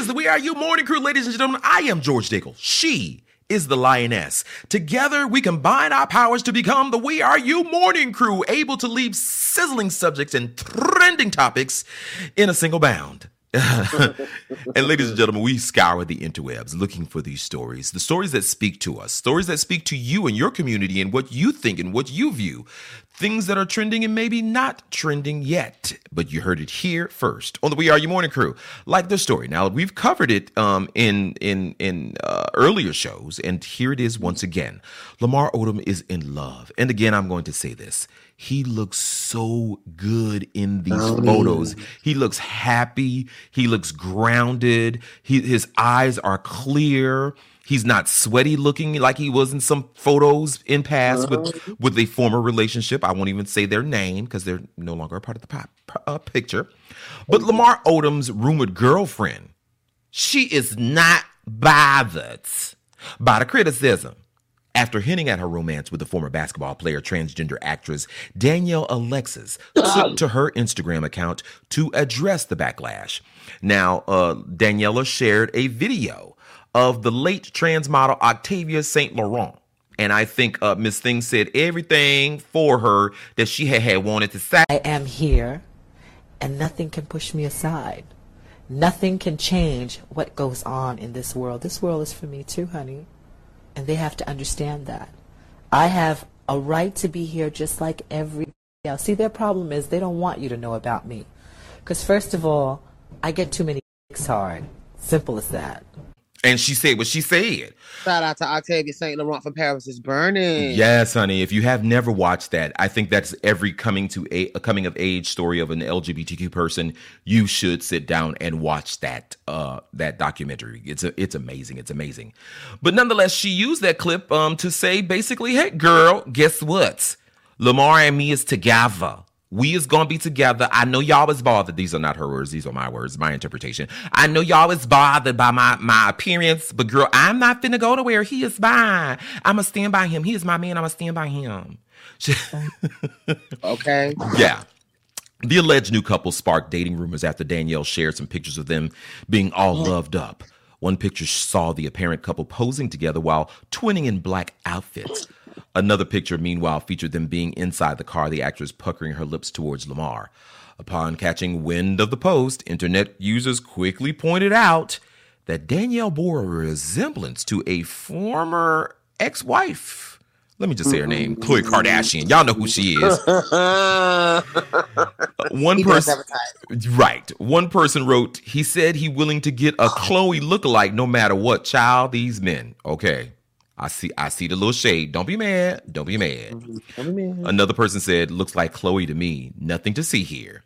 is the We Are You Morning Crew, ladies and gentlemen. I am George Daigle. She is the lioness. Together, we combine our powers to become the We Are You Morning Crew, able to leave sizzling subjects and trending topics in a single bound. and ladies and gentlemen, we scour the interwebs looking for these stories, the stories that speak to us, stories that speak to you and your community and what you think and what you view, things that are trending and maybe not trending yet, but you heard it here first on the We Are You Morning Crew. Like the story. Now we've covered it um, in in in uh, earlier shows, and here it is once again. Lamar Odom is in love, and again, I'm going to say this. He looks so good in these oh, photos. He looks happy. He looks grounded. He, his eyes are clear. He's not sweaty looking like he was in some photos in past uh-huh. with with a former relationship. I won't even say their name because they're no longer a part of the pop, uh, picture. But Lamar Odom's rumored girlfriend, she is not bothered by the criticism. After hinting at her romance with the former basketball player, transgender actress Daniielle Alexis took to her Instagram account to address the backlash. Now, uh, Daniela shared a video of the late trans model Octavia St. Laurent. And I think uh, Miss Thing said everything for her that she had, had wanted to say. I am here, and nothing can push me aside. Nothing can change what goes on in this world. This world is for me too, honey and they have to understand that. I have a right to be here just like every else. See, their problem is they don't want you to know about me. Because, first of all, I get too many dicks hard. Simple as that. And she said what she said. Shout out to Octavia St. Laurent from Paris is Burning. Yes, honey. If you have never watched that, I think that's every coming to a, a coming of age story of an LGBTQ person. You should sit down and watch that uh, that documentary. It's a, it's amazing. It's amazing. But nonetheless, she used that clip um, to say basically, "Hey, girl, guess what? Lamar and me is together." We is gonna be together. I know y'all was bothered. These are not her words. These are my words, my interpretation. I know y'all was bothered by my my appearance, but girl, I'm not finna go to where He is mine. I'ma stand by him. He is my man. I'ma stand by him. okay. Yeah. The alleged new couple sparked dating rumors after Daniielle shared some pictures of them being all oh. loved up. One picture saw the apparent couple posing together while twinning in black outfits. Another picture, meanwhile, featured them being inside the car, the actress puckering her lips towards Lamar. Upon catching wind of the post, internet users quickly pointed out that Daniielle bore a resemblance to a former ex wife. Let me just say her name, Khloe Kardashian. Y'all know who she is. One person, right? One person wrote, "He said he willing to get a Khloe lookalike no matter what." Child, these men, okay. I see I see the little shade. Don't be mad. Don't be mad. Don't be mad. Another person said, looks like Khloe to me. Nothing to see here.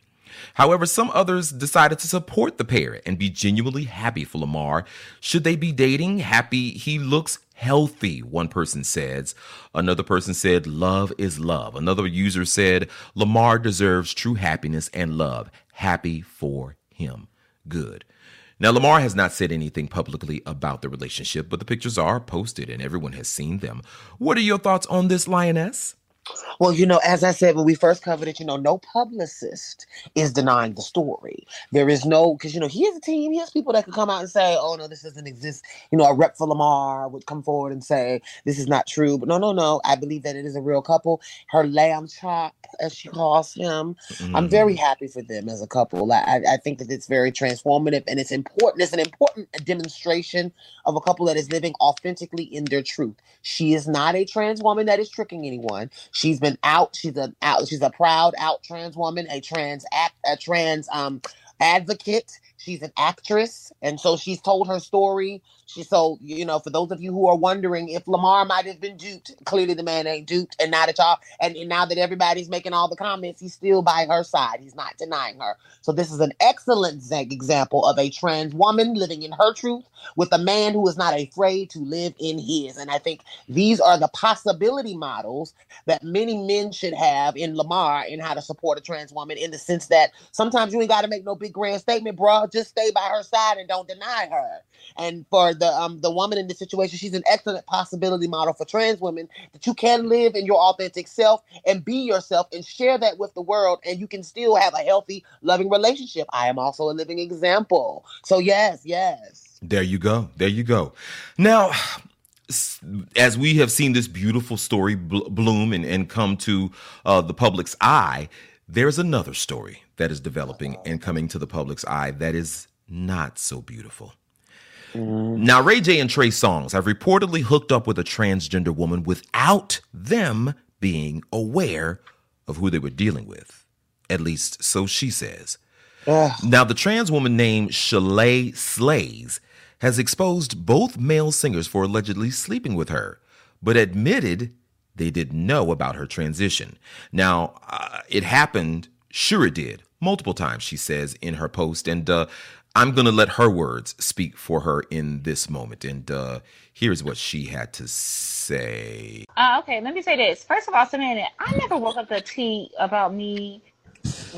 However, some others decided to support the pair and be genuinely happy for Lamar. Should they be dating? Happy he looks healthy, one person says. Another person said, love is love. Another user said, Lamar deserves true happiness and love. Happy for him. Good. Now, Lamar has not said anything publicly about the relationship, but the pictures are posted and everyone has seen them. What are your thoughts on this, Lioness? Well, you know, as I said when we first covered it, you know, no publicist is denying the story. There is no because you know he has a team. He has people that can come out and say, "Oh no, this doesn't exist." You know, a rep for Lamar would come forward and say, "This is not true." But no, no, no. I believe that it is a real couple. Her lamb chop, as she calls him. Mm-hmm. I'm very happy for them as a couple. I, I think that it's very transformative and it's important. It's an important demonstration of a couple that is living authentically in their truth. She is not a trans woman that is tricking anyone. She's been out. She's an out. She's a proud out trans woman, a trans act, a trans um advocate. She's an actress, and so she's told her story. She so you know for those of you who are wondering if Lamar might have been duped, clearly the man ain't duped, and now that y'all and, and now that everybody's making all the comments, he's still by her side. He's not denying her. So this is an excellent example of a trans woman living in her truth with a man who is not afraid to live in his. And I think these are the possibility models that many men should have in Lamar in how to support a trans woman in the sense that sometimes you ain't got to make no big grand statement, bro. Just stay by her side and don't deny her. And for the um the woman in this situation, she's an excellent possibility model for trans women that you can live in your authentic self and be yourself and share that with the world, and you can still have a healthy, loving relationship. I am also a living example. So yes, yes. There you go. There you go. Now, as we have seen this beautiful story bloom and, and come to uh, the public's eye, there's another story that is developing and coming to the public's eye that is not so beautiful. Mm. Now, Ray J and Trey Songz have reportedly hooked up with a transgender woman without them being aware of who they were dealing with. At least, so she says. Ugh. Now, the trans woman named Shaela Slays has exposed both male singers for allegedly sleeping with her, but admitted they didn't know about her transition. Now, uh, it happened, sure it did, multiple times, she says in her post. And uh, I'm going to let her words speak for her in this moment. And uh, here's what she had to say. Uh, okay, let me say this. First of all, Samantha, I never woke up the tea about me,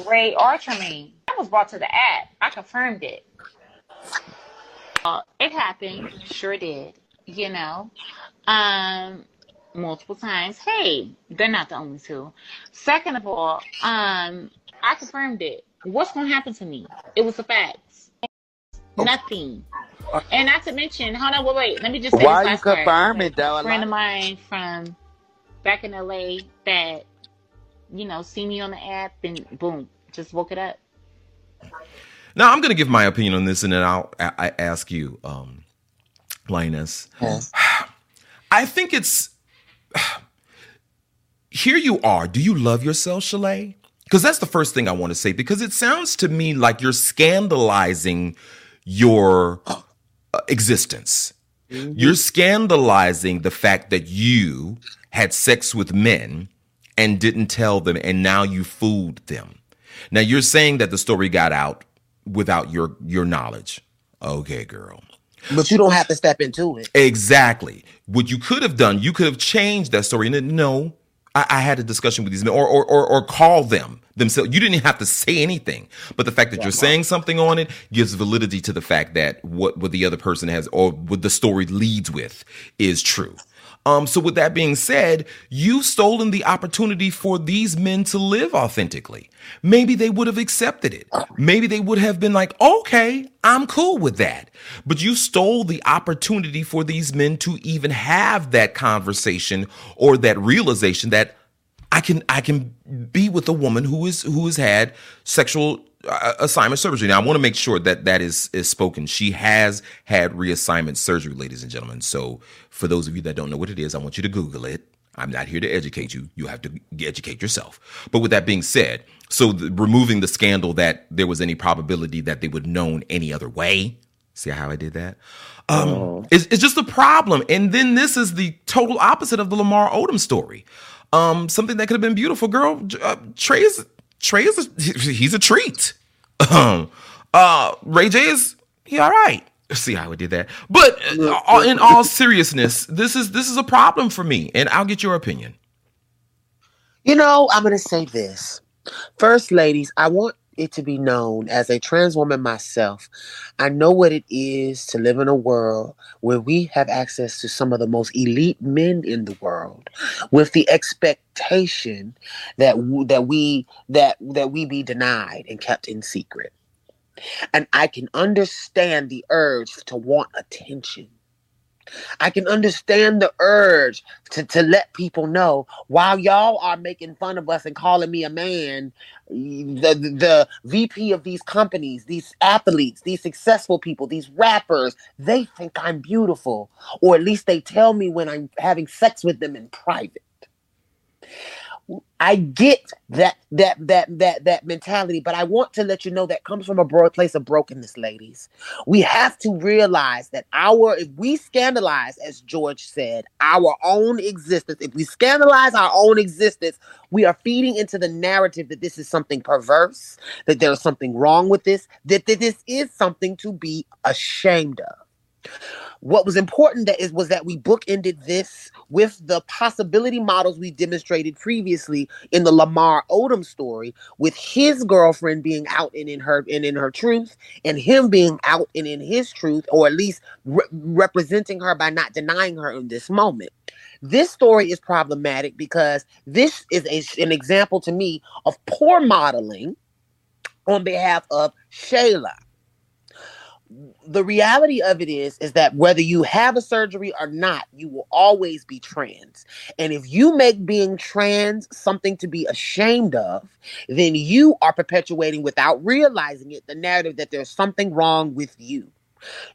Ray, or Tremaine. That was brought to the app. I confirmed it. Uh, it happened, sure did. You know, um, multiple times. Hey, they're not the only two. Second of all, um, I confirmed it. What's gonna happen to me? It was a fact. Oh. Nothing. And not to mention, hold on, wait, wait. Let me just say Why you confirming though? A friend of mine from back in LA that you know see me on the app and boom, just woke it up. Now I'm going to give my opinion on this, and then I'll I ask you, um, Lioness. Yes. I think it's here. You are. Do you love yourself, Shaela? Because that's the first thing I want to say. Because it sounds to me like you're scandalizing your uh, existence. Mm-hmm. You're scandalizing the fact that you had sex with men and didn't tell them, and now you fooled them. Now you're saying that the story got out without your your knowledge. Okay, girl. But you don't have to step into it. Exactly. What you could have done, you could have changed that story. And no, I, I had a discussion with these men, or or or, or call them themselves. You didn't have to say anything, but the fact that yeah, you're saying something on it gives validity to the fact that what what the other person has or what the story leads with is true. Um, so with that being said, you've stolen the opportunity for these men to live authentically. Maybe they would have accepted it. Maybe they would have been like, okay, I'm cool with that. But you stole the opportunity for these men to even have that conversation or that realization that I can I can be with a woman who is who has had sexual assignment surgery. Now I want to make sure that that is is spoken. She has had reassignment surgery, ladies and gentlemen. So for those of you that don't know what it is, I want you to Google it. I'm not here to educate you. You have to educate yourself. But with that being said, so the, removing the scandal that there was any probability that they would known any other way. See how I did that? Um, oh. it's, it's just a problem. And then this is the total opposite of the Lamar Odom story. Um, something that could have been beautiful, girl. Uh, Trey is Trey is a, he's a treat. Um, uh, Ray J is he all right. See how I did that. But uh, in all seriousness, this is this is a problem for me, and I'll get your opinion. You know, I'm gonna say this. First, ladies, I want it to be known as a trans woman myself, I know what it is to live in a world where we have access to some of the most elite men in the world with the expectation that that we that that we be denied and kept in secret. And I can understand the urge to want attention. I can understand the urge to, to let people know while y'all are making fun of us and calling me a man, the, the VP of these companies, these athletes, these successful people, these rappers, they think I'm beautiful. Or at least they tell me when I'm having sex with them in private. I get that that that that that mentality, but I want to let you know that comes from a broad place of brokenness, ladies. We have to realize that our if we scandalize, as George said, our own existence, if we scandalize our own existence, we are feeding into the narrative that this is something perverse, that there is something wrong with this, that, that this is something to be ashamed of what was important that is was that we bookended this with the possibility models we demonstrated previously in the Lamar Odom story, with his girlfriend being out and in her and in her truth, and him being out and in his truth, or at least re- representing her by not denying her in this moment. This story is problematic because this is a, an example to me of poor modeling on behalf of Shaela the reality of it is is that whether you have a surgery or not you will always be trans. And if you make being trans something to be ashamed of then you are perpetuating without realizing it the narrative that there's something wrong with you.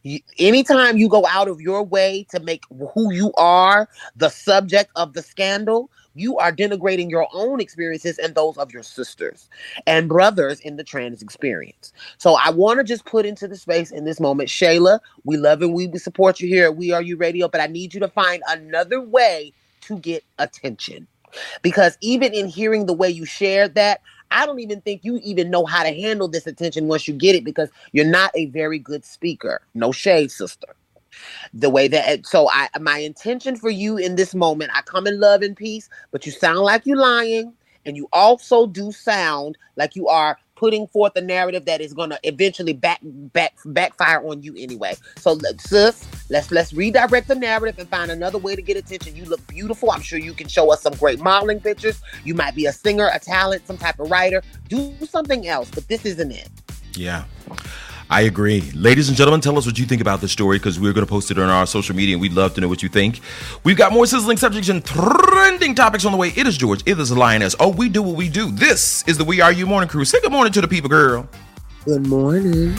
You, anytime you go out of your way to make who you are the subject of the scandal, you are denigrating your own experiences and those of your sisters and brothers in the trans experience. So I want to just put into the space in this moment, Shaela, we love and we support you here at We Are You Radio, but I need you to find another way to get attention. Because even in hearing the way you shared that, I don't even think you even know how to handle this attention once you get it because you're not a very good speaker. No shade, sister. The way that so I my intention for you in this moment, I come in love and peace, but you sound like you're lying, and you also do sound like you are putting forth a narrative that is going to eventually back back backfire on you anyway. So sis, let's let's redirect the narrative and find another way to get attention. You look beautiful. I'm sure you can show us some great modeling pictures. You might be a singer, a talent, some type of writer. Do something else, but this isn't it. Yeah. I agree. Ladies and gentlemen, tell us what you think about this story because we're going to post it on our social media and we'd love to know what you think. We've got more sizzling subjects and trending topics on the way. It is George. It is the Lioness. Oh, we do what we do. This is the We Are You Morning Crew. Say good morning to the people, girl. Good morning.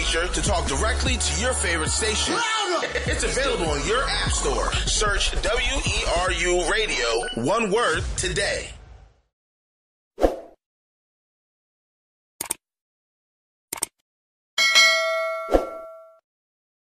Feature to talk directly to your favorite station. It's available on your app store. Search W E R U Radio, one word today.